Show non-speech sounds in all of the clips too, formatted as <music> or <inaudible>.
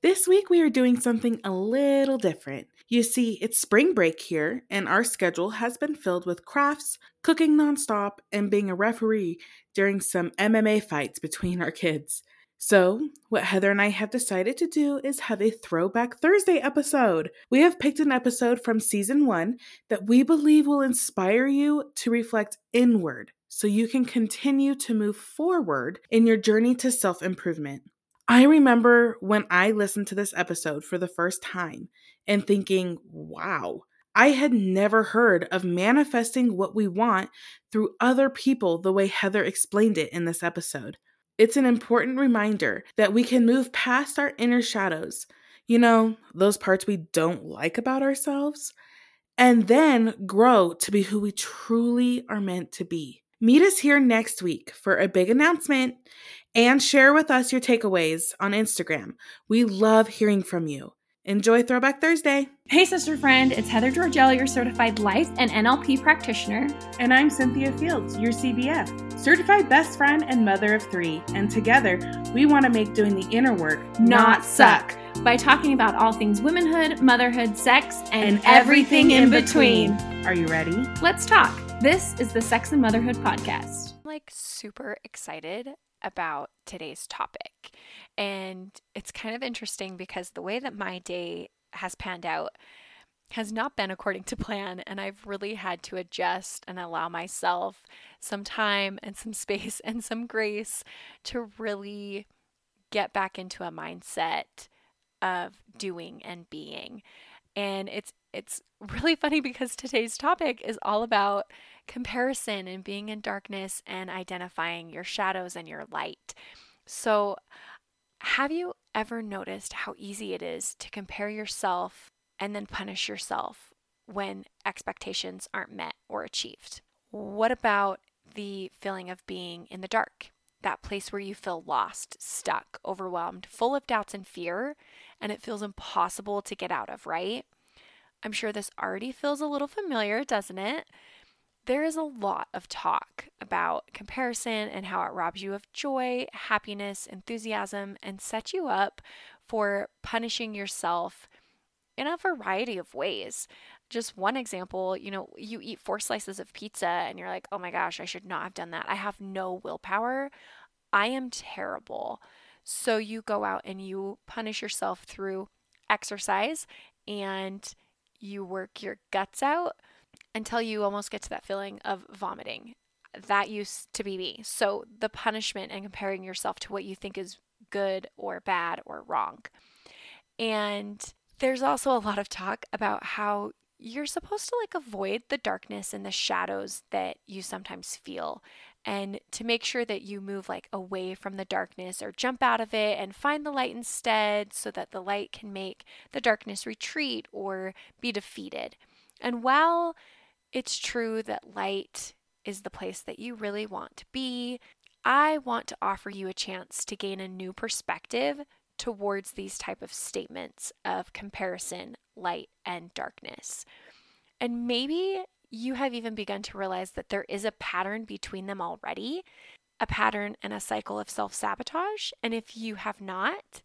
This week we are doing something a little different. You see, it's spring break here, and our schedule has been filled with crafts, cooking nonstop, and being a referee during some MMA fights between our kids. So, what Heather and I have decided to do is have a Throwback Thursday episode. We have picked an episode from season one that we believe will inspire you to reflect inward so you can continue to move forward in your journey to self improvement. I remember when I listened to this episode for the first time and thinking, wow, I had never heard of manifesting what we want through other people the way Heather explained it in this episode. It's an important reminder that we can move past our inner shadows, you know, those parts we don't like about ourselves, and then grow to be who we truly are meant to be. Meet us here next week for a big announcement and share with us your takeaways on Instagram. We love hearing from you. Enjoy Throwback Thursday. Hey, sister friend, it's Heather Georgello, your certified life and NLP practitioner. And I'm Cynthia Fields, your CBF, certified best friend and mother of three. And together, we want to make doing the inner work not, not suck by talking about all things womanhood, motherhood, sex, and, and everything, everything in between. between. Are you ready? Let's talk. This is the Sex and Motherhood Podcast. I'm like super excited about today's topic. And it's kind of interesting because the way that my day has panned out has not been according to plan. And I've really had to adjust and allow myself some time and some <laughs> space and some grace to really get back into a mindset of doing and being. And it's it's really funny because today's topic is all about comparison and being in darkness and identifying your shadows and your light. So, have you ever noticed how easy it is to compare yourself and then punish yourself when expectations aren't met or achieved? What about the feeling of being in the dark? That place where you feel lost, stuck, overwhelmed, full of doubts and fear, and it feels impossible to get out of, right? I'm sure this already feels a little familiar, doesn't it? There is a lot of talk about comparison and how it robs you of joy, happiness, enthusiasm, and sets you up for punishing yourself in a variety of ways. Just one example, you know, you eat four slices of pizza and you're like, oh my gosh, I should not have done that. I have no willpower. I am terrible. So you go out and you punish yourself through exercise and you work your guts out until you almost get to that feeling of vomiting. That used to be me. So the punishment and comparing yourself to what you think is good or bad or wrong. And there's also a lot of talk about how you're supposed to like avoid the darkness and the shadows that you sometimes feel and to make sure that you move like away from the darkness or jump out of it and find the light instead so that the light can make the darkness retreat or be defeated. And while it's true that light is the place that you really want to be, I want to offer you a chance to gain a new perspective towards these type of statements of comparison, light and darkness. And maybe you have even begun to realize that there is a pattern between them already, a pattern and a cycle of self sabotage. And if you have not,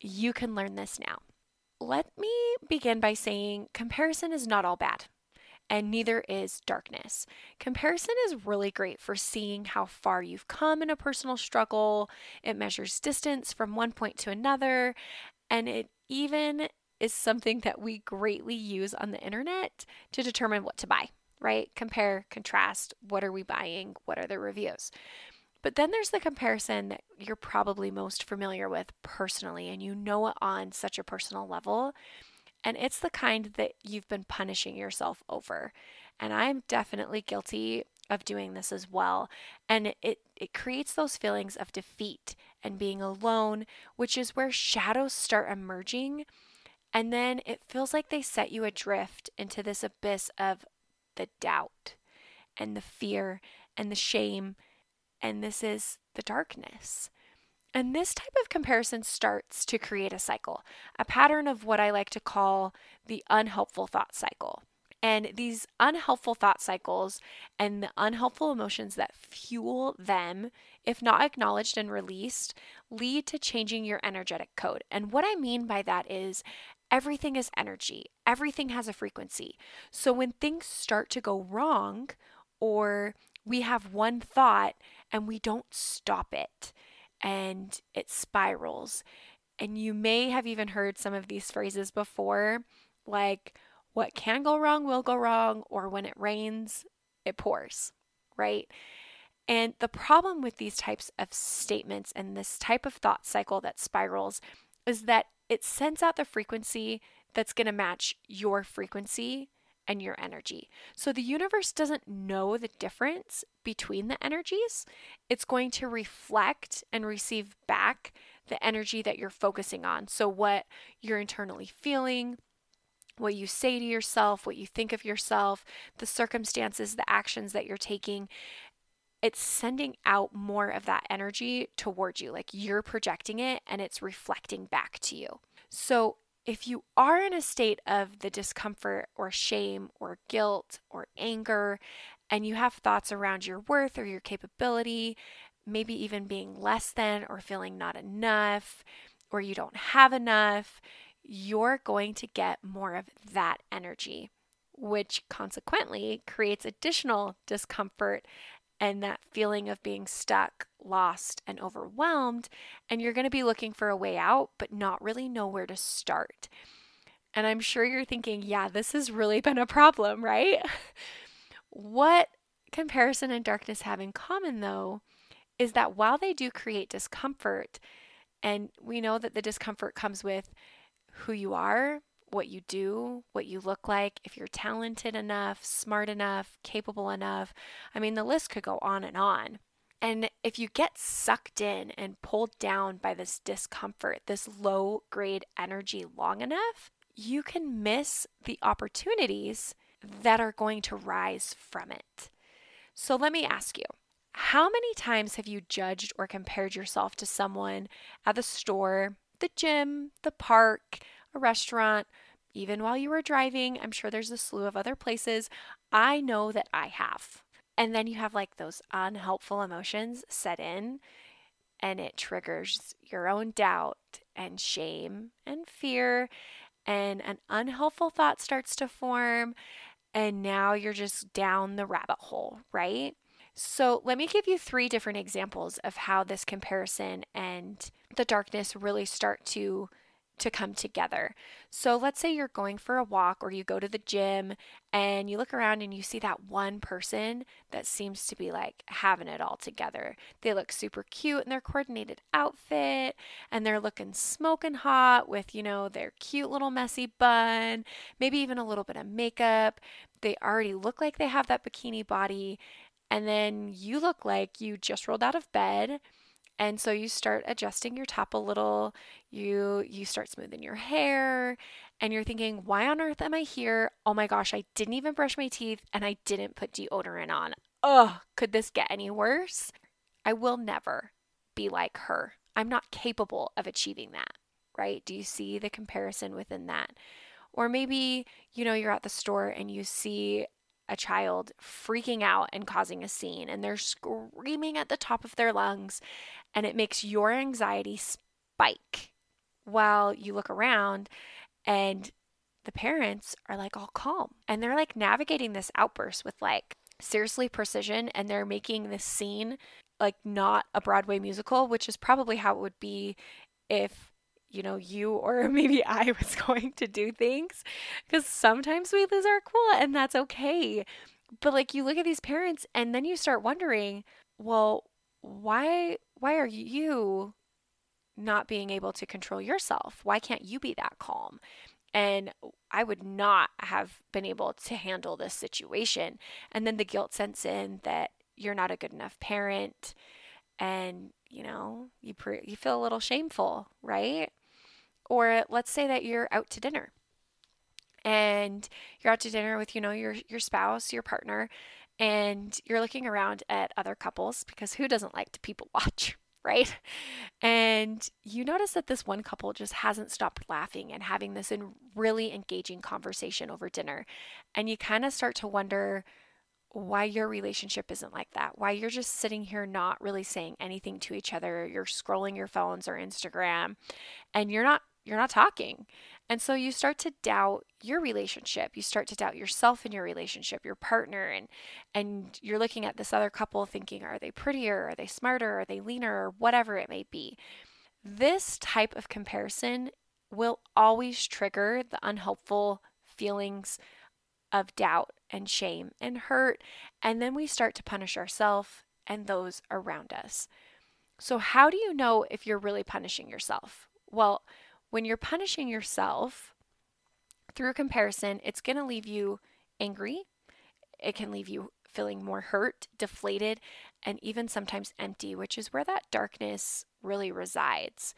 you can learn this now. Let me begin by saying comparison is not all bad, and neither is darkness. Comparison is really great for seeing how far you've come in a personal struggle. It measures distance from one point to another, and it even is something that we greatly use on the internet to determine what to buy, right? Compare, contrast, what are we buying? What are the reviews? But then there's the comparison that you're probably most familiar with personally, and you know it on such a personal level. And it's the kind that you've been punishing yourself over. And I'm definitely guilty of doing this as well. And it, it creates those feelings of defeat and being alone, which is where shadows start emerging and then it feels like they set you adrift into this abyss of the doubt and the fear and the shame. And this is the darkness. And this type of comparison starts to create a cycle, a pattern of what I like to call the unhelpful thought cycle. And these unhelpful thought cycles and the unhelpful emotions that fuel them, if not acknowledged and released, lead to changing your energetic code. And what I mean by that is everything is energy, everything has a frequency. So when things start to go wrong, or we have one thought and we don't stop it, and it spirals. And you may have even heard some of these phrases before, like, what can go wrong will go wrong, or when it rains, it pours, right? And the problem with these types of statements and this type of thought cycle that spirals is that it sends out the frequency that's going to match your frequency and your energy. So the universe doesn't know the difference between the energies. It's going to reflect and receive back the energy that you're focusing on. So, what you're internally feeling, what you say to yourself, what you think of yourself, the circumstances, the actions that you're taking, it's sending out more of that energy towards you. Like you're projecting it and it's reflecting back to you. So, if you are in a state of the discomfort or shame or guilt or anger, and you have thoughts around your worth or your capability, maybe even being less than or feeling not enough, or you don't have enough, you're going to get more of that energy, which consequently creates additional discomfort and that feeling of being stuck, lost, and overwhelmed. And you're going to be looking for a way out, but not really know where to start. And I'm sure you're thinking, yeah, this has really been a problem, right? <laughs> what comparison and darkness have in common, though, is that while they do create discomfort, and we know that the discomfort comes with who you are, what you do, what you look like, if you're talented enough, smart enough, capable enough. I mean, the list could go on and on. And if you get sucked in and pulled down by this discomfort, this low grade energy long enough, you can miss the opportunities that are going to rise from it. So let me ask you how many times have you judged or compared yourself to someone at the store, the gym, the park, a restaurant, even while you were driving. I'm sure there's a slew of other places. I know that I have. And then you have like those unhelpful emotions set in, and it triggers your own doubt and shame and fear, and an unhelpful thought starts to form. And now you're just down the rabbit hole, right? So, let me give you three different examples of how this comparison and the darkness really start to to come together. So let's say you're going for a walk or you go to the gym and you look around and you see that one person that seems to be like having it all together. They look super cute in their coordinated outfit and they're looking smoking hot with, you know, their cute little messy bun, maybe even a little bit of makeup. They already look like they have that bikini body. And then you look like you just rolled out of bed and so you start adjusting your top a little, you you start smoothing your hair, and you're thinking, "Why on earth am I here? Oh my gosh, I didn't even brush my teeth and I didn't put deodorant on. Ugh, could this get any worse?" I will never be like her. I'm not capable of achieving that, right? Do you see the comparison within that? Or maybe, you know, you're at the store and you see a child freaking out and causing a scene and they're screaming at the top of their lungs and it makes your anxiety spike while you look around and the parents are like all calm and they're like navigating this outburst with like seriously precision and they're making this scene like not a Broadway musical, which is probably how it would be if you know you or <laughs> maybe I was going to do things because sometimes we lose our cool and that's okay. But like you look at these parents and then you start wondering, well, why why are you not being able to control yourself? Why can't you be that calm? And I would not have been able to handle this situation. And then the guilt sets in that you're not a good enough parent and you know, you pre- you feel a little shameful, right? Or let's say that you're out to dinner and you're out to dinner with, you know, your your spouse, your partner, and you're looking around at other couples because who doesn't like to people <laughs> watch? right? And you notice that this one couple just hasn't stopped laughing and having this in really engaging conversation over dinner. And you kind of start to wonder why your relationship isn't like that, why you're just sitting here not really saying anything to each other. You're scrolling your phones or Instagram and you're not you're not talking. And so you start to doubt your relationship. You start to doubt yourself in your relationship, your partner, and and you're looking at this other couple thinking, are they prettier? Are they smarter? Are they leaner? Or whatever it may be. This type of comparison will always trigger the unhelpful feelings of doubt and shame and hurt. And then we start to punish ourselves and those around us. So, how do you know if you're really punishing yourself? Well, when you're punishing yourself through comparison, it's going to leave you angry. It can leave you feeling more hurt, deflated, and even sometimes empty, which is where that darkness really resides.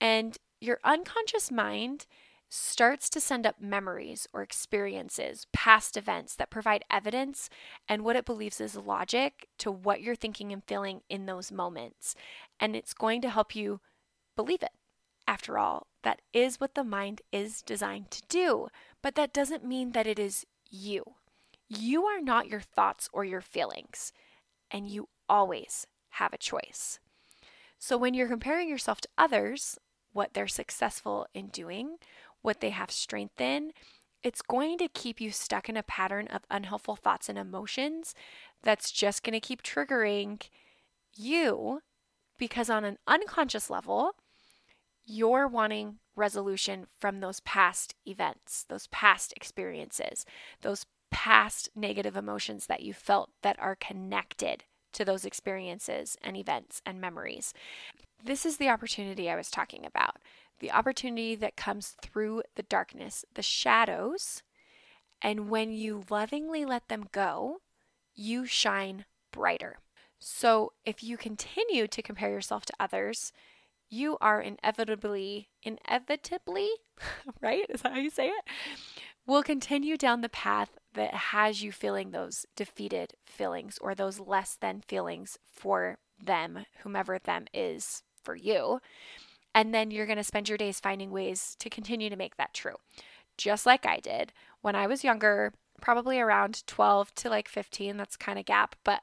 And your unconscious mind starts to send up memories or experiences, past events that provide evidence and what it believes is logic to what you're thinking and feeling in those moments. And it's going to help you believe it. After all, that is what the mind is designed to do, but that doesn't mean that it is you. You are not your thoughts or your feelings, and you always have a choice. So when you're comparing yourself to others, what they're successful in doing, what they have strength in, it's going to keep you stuck in a pattern of unhelpful thoughts and emotions that's just going to keep triggering you because on an unconscious level, you're wanting resolution from those past events, those past experiences, those past negative emotions that you felt that are connected to those experiences and events and memories. This is the opportunity I was talking about the opportunity that comes through the darkness, the shadows. And when you lovingly let them go, you shine brighter. So if you continue to compare yourself to others, you are inevitably, inevitably, <laughs> right? Is that how you say it? Will continue down the path that has you feeling those defeated feelings or those less than feelings for them, whomever them is for you. And then you're going to spend your days finding ways to continue to make that true. Just like I did when I was younger, probably around 12 to like 15, that's kind of gap, but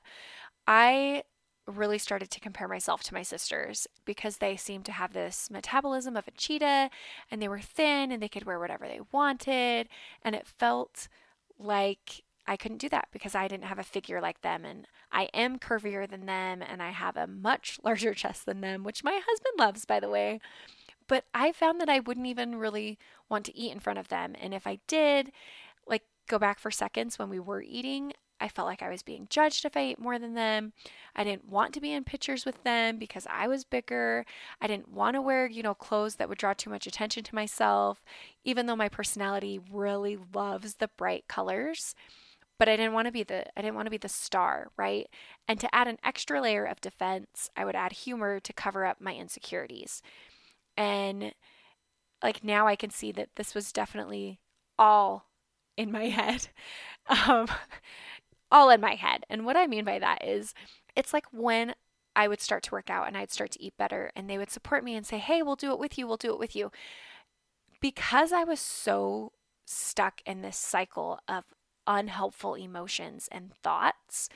I really started to compare myself to my sisters because they seemed to have this metabolism of a cheetah and they were thin and they could wear whatever they wanted. And it felt like I couldn't do that because I didn't have a figure like them. And I am curvier than them and I have a much <laughs> larger chest than them, which my husband loves, by the way. But I found that I wouldn't even really want to eat in front of them. And if I did, like go back for seconds when we were eating, I felt like I was being judged if I ate more than them. I didn't want to be in pictures with them because I was bigger. I didn't want to wear, you know, clothes that would draw too much attention to myself, even though my personality really loves the bright colors. But I didn't want to be the I didn't want to be the star, right? And to add an extra layer of defense, I would add humor to cover up my insecurities. And like now I can see that this was definitely all in my <laughs> head. Um, all in my head. And what I mean by that is it's like when I would start to work out and I'd start to eat better and they would support me and say, "Hey, we'll do it with you. We'll do it with you." Because I was so stuck in this cycle of unhelpful emotions and thoughts,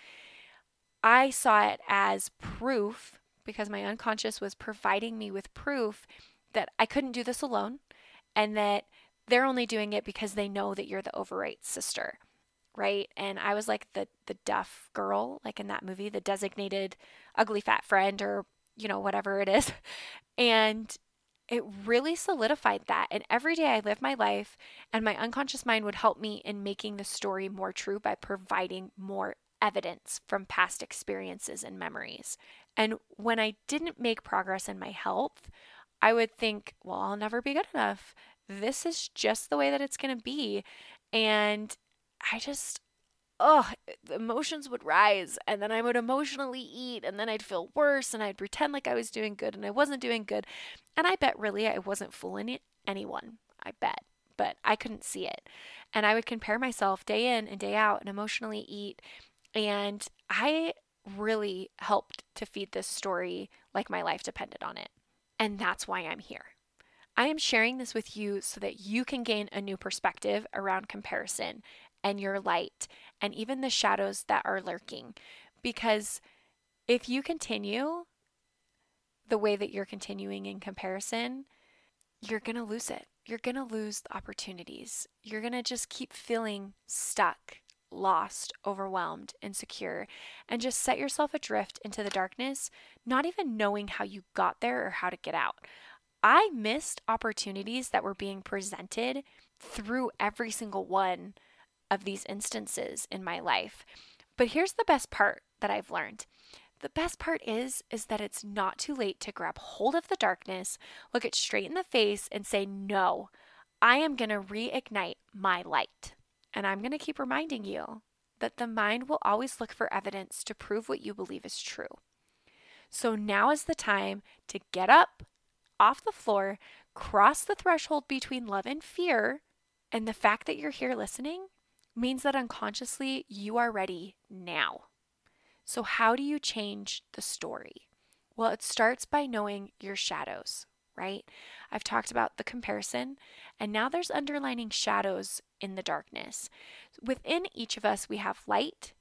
I saw it as proof because my unconscious was providing me with proof that I couldn't do this alone and that they're only doing it because they know that you're the overweight sister right? And I was like the the DUFF girl, like in that movie, the designated ugly fat friend or, you know, whatever it is. <laughs> And it really solidified that. And every day I lived my life, and my unconscious mind would help me in making the story more true by providing more evidence from past experiences and memories. And when I didn't make progress in my health, I would think, well, I'll never be good enough. This is just the way that it's going to be. And I just, oh, the emotions would rise and then I would emotionally eat and then I'd feel worse and I'd pretend like I was doing good and I wasn't doing good. And I bet really I wasn't fooling anyone. I bet. But I couldn't see it. And I would compare myself day in and day out and emotionally eat. And I really helped to feed this story like my life depended on it. And that's why I'm here. I am sharing this with you so that you can gain a new perspective around comparison and your light and even the shadows that are lurking. Because if you continue the way that you're continuing in comparison, you're going to lose it. You're going to lose the opportunities. You're going to just keep feeling stuck, lost, overwhelmed, insecure, and just set yourself adrift into the darkness, not even knowing how you got there or how to get out. I missed opportunities that were being presented through every single one of these instances in my life. But here's the best part that I've learned. The best part is is that it's not too late to grab hold of the darkness, look it straight in the face and say, "No, I am going to reignite my light." And I'm going to keep reminding you that the mind will always look for evidence to prove what you believe is true. So now is the time to get up off the floor, cross the threshold between love and fear, and the fact that you're here listening means that unconsciously you are ready now. So, how do you change the story? Well, it starts by knowing your shadows, right? I've talked about the comparison, and now there's underlining shadows in the darkness. Within each of us, we have light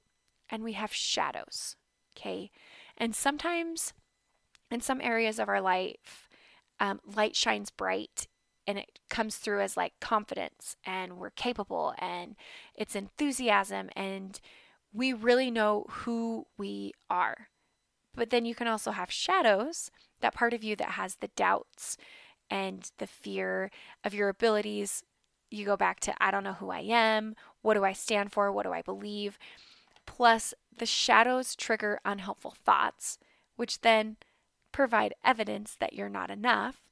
and we have shadows, okay? And sometimes in some areas of our life, um, light shines bright and it comes through as like confidence and we're capable and it's enthusiasm and we really know who we are. But then you can also have shadows, that part of you that has the doubts and the fear of your abilities. You go back to, I don't know who I am. What do I stand for? What do I believe? Plus, the shadows trigger unhelpful thoughts, which then provide evidence that you're not enough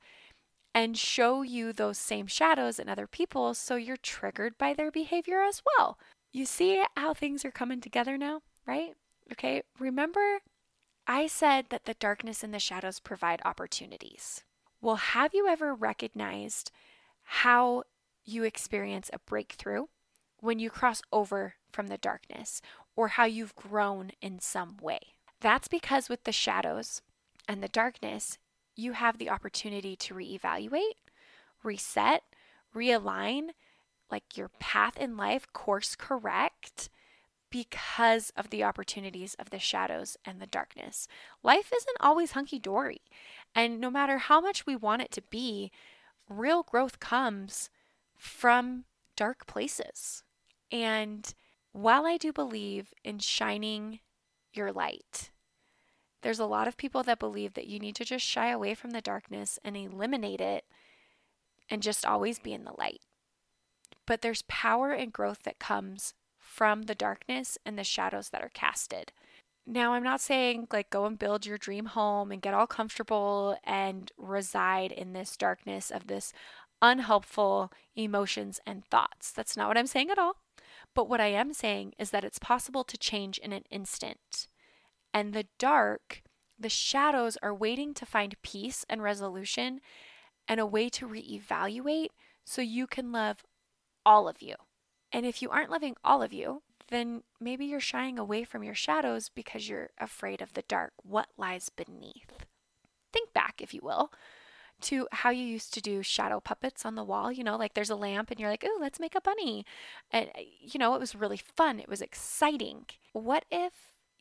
and show you those same shadows in other people so you're triggered by their behavior as well. You see how things are coming together now, right? Okay, remember I said that the darkness and the shadows provide opportunities. Well, have you ever recognized how you experience a breakthrough when you cross over from the darkness or how you've grown in some way? That's because with the shadows and the darkness, you have the opportunity to reevaluate, reset, realign, like your path in life course correct because of the opportunities of the shadows and the darkness. Life isn't always hunky dory. And no matter how much we want it to be, real growth comes from dark places. And while I do believe in shining your light, there's a lot of people that believe that you need to just shy away from the darkness and eliminate it and just always be in the light. But there's power and growth that comes from the darkness and the shadows that are casted. Now, I'm not saying like go and build your dream home and get all comfortable and reside in this darkness of this unhelpful emotions and thoughts. That's not what I'm saying at all. But what I am saying is that it's possible to change in an instant. And the dark, the shadows are waiting to find peace and resolution and a way to reevaluate so you can love all of you. And if you aren't loving all of you, then maybe you're shying away from your shadows because you're afraid of the dark, what lies beneath. Think back, if you will, to how you used to do shadow puppets on the wall. You know, like there's a lamp and you're like, oh, let's make a bunny. And, you know, it was really fun, it was exciting. What if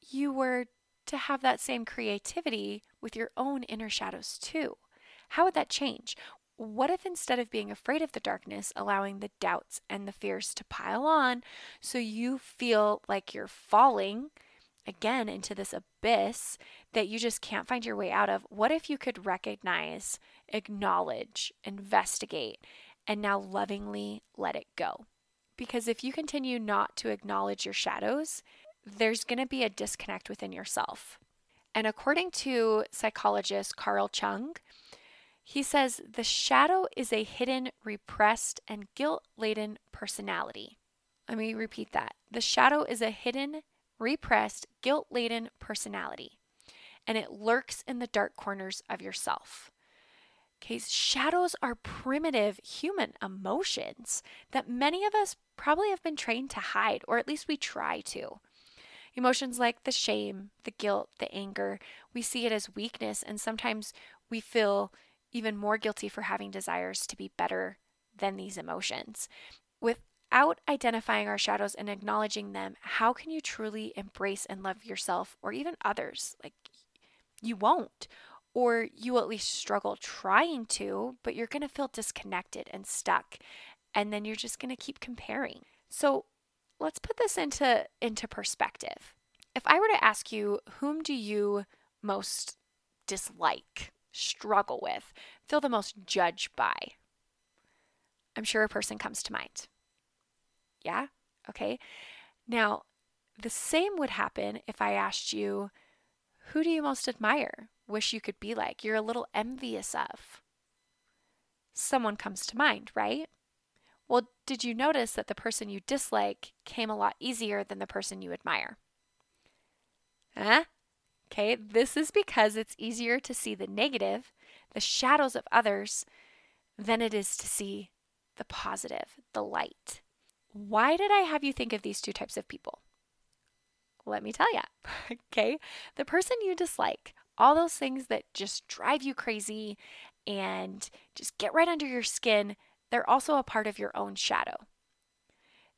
you were to have that same creativity with your own inner shadows too? How would that change? what if instead of being afraid of the darkness, allowing the doubts and the fears to pile on so you feel like you're falling again into this abyss that you just can't find your way out of? What if you could recognize, acknowledge, investigate, and now lovingly let it go? Because if you continue not to acknowledge your shadows, there's going to be a disconnect within yourself. And according to psychologist Carl Jung, he says the shadow is a hidden, repressed, and guilt laden personality. Let me repeat that. The shadow is a hidden, repressed, guilt laden personality, and it lurks in the dark corners of yourself. Okay, shadows are primitive human emotions that many of us probably have been trained to hide, or at least we try to. Emotions like the shame, the guilt, the anger, we see it as weakness, and sometimes we feel even more guilty for having desires to be better than these emotions. Without identifying our shadows and acknowledging them, how can you truly embrace and love yourself or even others? Like, you won't. Or you at least struggle trying to, but you're going to feel disconnected and stuck. And then you're just going to keep comparing. So let's put this into, into perspective. If I were to ask you, whom do you most dislike, struggle with, feel the most judged by? I'm sure a person comes to mind. Yeah? Okay. Now, the same would happen if I asked you, who do you most admire? Wish you could be like? You're a little envious of? Someone comes to mind, right? Well, did you notice that the person you dislike came a lot easier than the person you admire? Huh? Okay, this is because it's easier to see the negative, the shadows of others, than it is to see the positive, the light. Why did I have you think of these two types of people? Let me tell you. <laughs> okay, the person you dislike, all those things that just drive you crazy and just get right under your skin, they're also a part of your own shadow.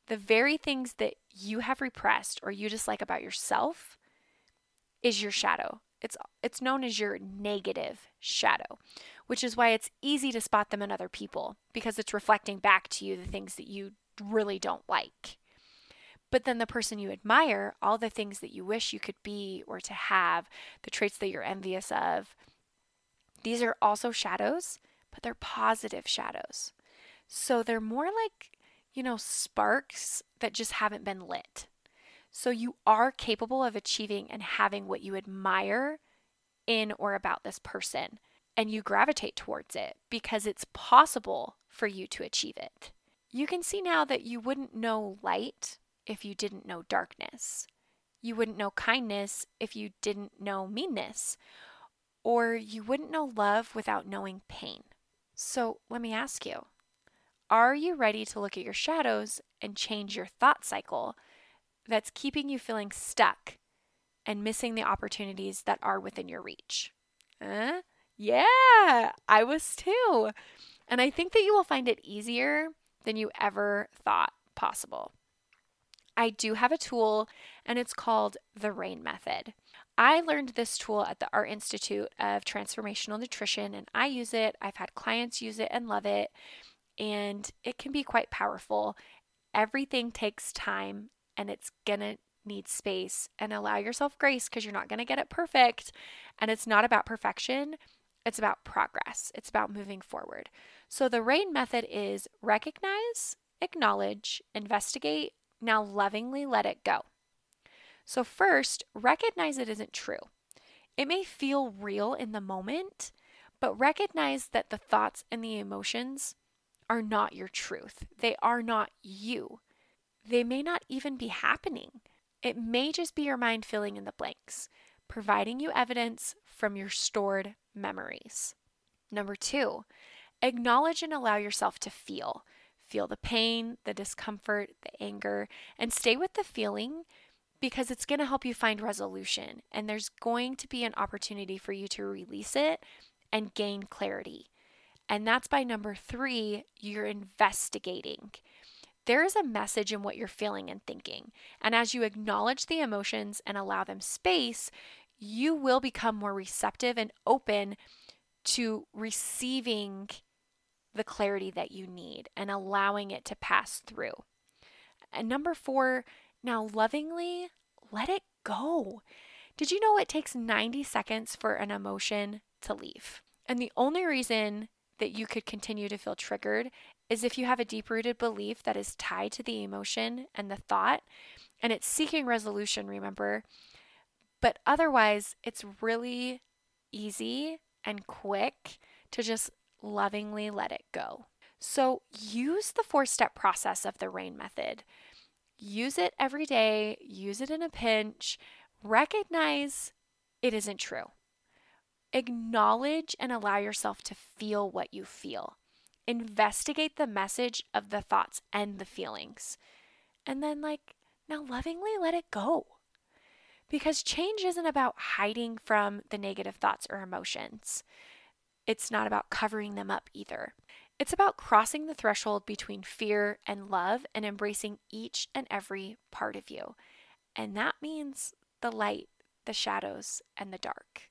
The very things that you have repressed or you dislike about yourself is your shadow. It's it's known as your negative shadow, which is why it's easy to spot them in other people because it's reflecting back to you the things that you really don't like. But then the person you admire, all the things that you wish you could be or to have, the traits that you're envious of, these are also shadows, but they're positive shadows. So they're more like, you know, sparks that just haven't been lit. So you are capable of achieving and having what you admire in or about this person. And you gravitate towards it because it's possible for you to achieve it. You can see now that you wouldn't know light if you didn't know darkness. You wouldn't know kindness if you didn't know meanness. Or you wouldn't know love without knowing pain. So let me ask you are you ready to look at your shadows and change your thought cycle that's keeping you feeling stuck and missing the opportunities that are within your reach? Uh, yeah, I was too. And I think that you will find it easier than you ever thought possible. I do have a tool, and it's called the RAIN method. I learned this tool at the Art Institute of Transformational Nutrition, and I use it. I've had clients use it and love it, and it can be quite powerful. Everything takes time, and it's gonna need space, and allow yourself grace because you're not gonna get it perfect. And it's not about perfection, it's about progress, it's about moving forward. So the RAIN method is recognize, acknowledge, investigate, now lovingly let it go. So, first, recognize it isn't true. It may feel real in the moment, but recognize that the thoughts and the emotions are not your truth. They are not you. They may not even be happening. It may just be your mind filling in the blanks, providing you evidence from your stored memories. Number two, acknowledge and allow yourself to feel. Feel the pain, the discomfort, the anger, and stay with the feeling because it's going to help you find resolution. And there's going to be an opportunity for you to release it and gain clarity. And that's by number three, you're investigating. There is a message in what you're feeling and thinking. And as you acknowledge the emotions and allow them space, you will become more receptive and open to receiving the clarity that you need and allowing it to pass through. And number four, now lovingly let it go. Did you know it takes 90 seconds for an emotion to leave? And the only reason that you could continue to feel triggered is if you have a deep rooted belief that is tied to the emotion and the thought, and it's seeking resolution, remember. But otherwise, it's really easy and quick to just lovingly let it go. So use the four step process of the RAIN method. Use it every day, use it in a pinch, recognize it isn't true. Acknowledge and allow yourself to feel what you feel. Investigate the message of the thoughts and the feelings. And then, like, now lovingly let it go. Because change isn't about hiding from the negative thoughts or emotions. It's not about covering them up either. It's about crossing the threshold between fear and love and embracing each and every part of you. And that means the light, the shadows, and the dark.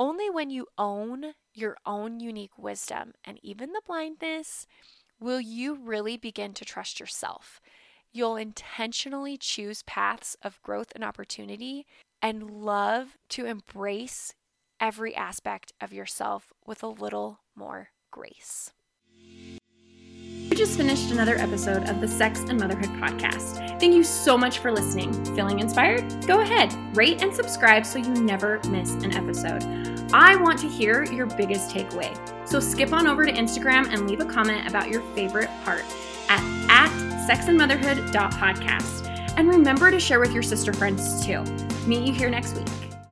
Only when you own your own unique wisdom and even the blindness will you really begin to trust yourself. You'll intentionally choose paths of growth and opportunity and love to embrace every aspect of yourself with a little more grace. Just finished another episode of the Sex and Motherhood podcast. Thank you so much for listening. Feeling inspired? Go ahead, rate and subscribe so you never miss an episode. I want to hear your biggest takeaway. So skip on over to Instagram and leave a comment about your favorite part at, at sexandmotherhood.podcast. And remember to share with your sister friends too. Meet you here next week.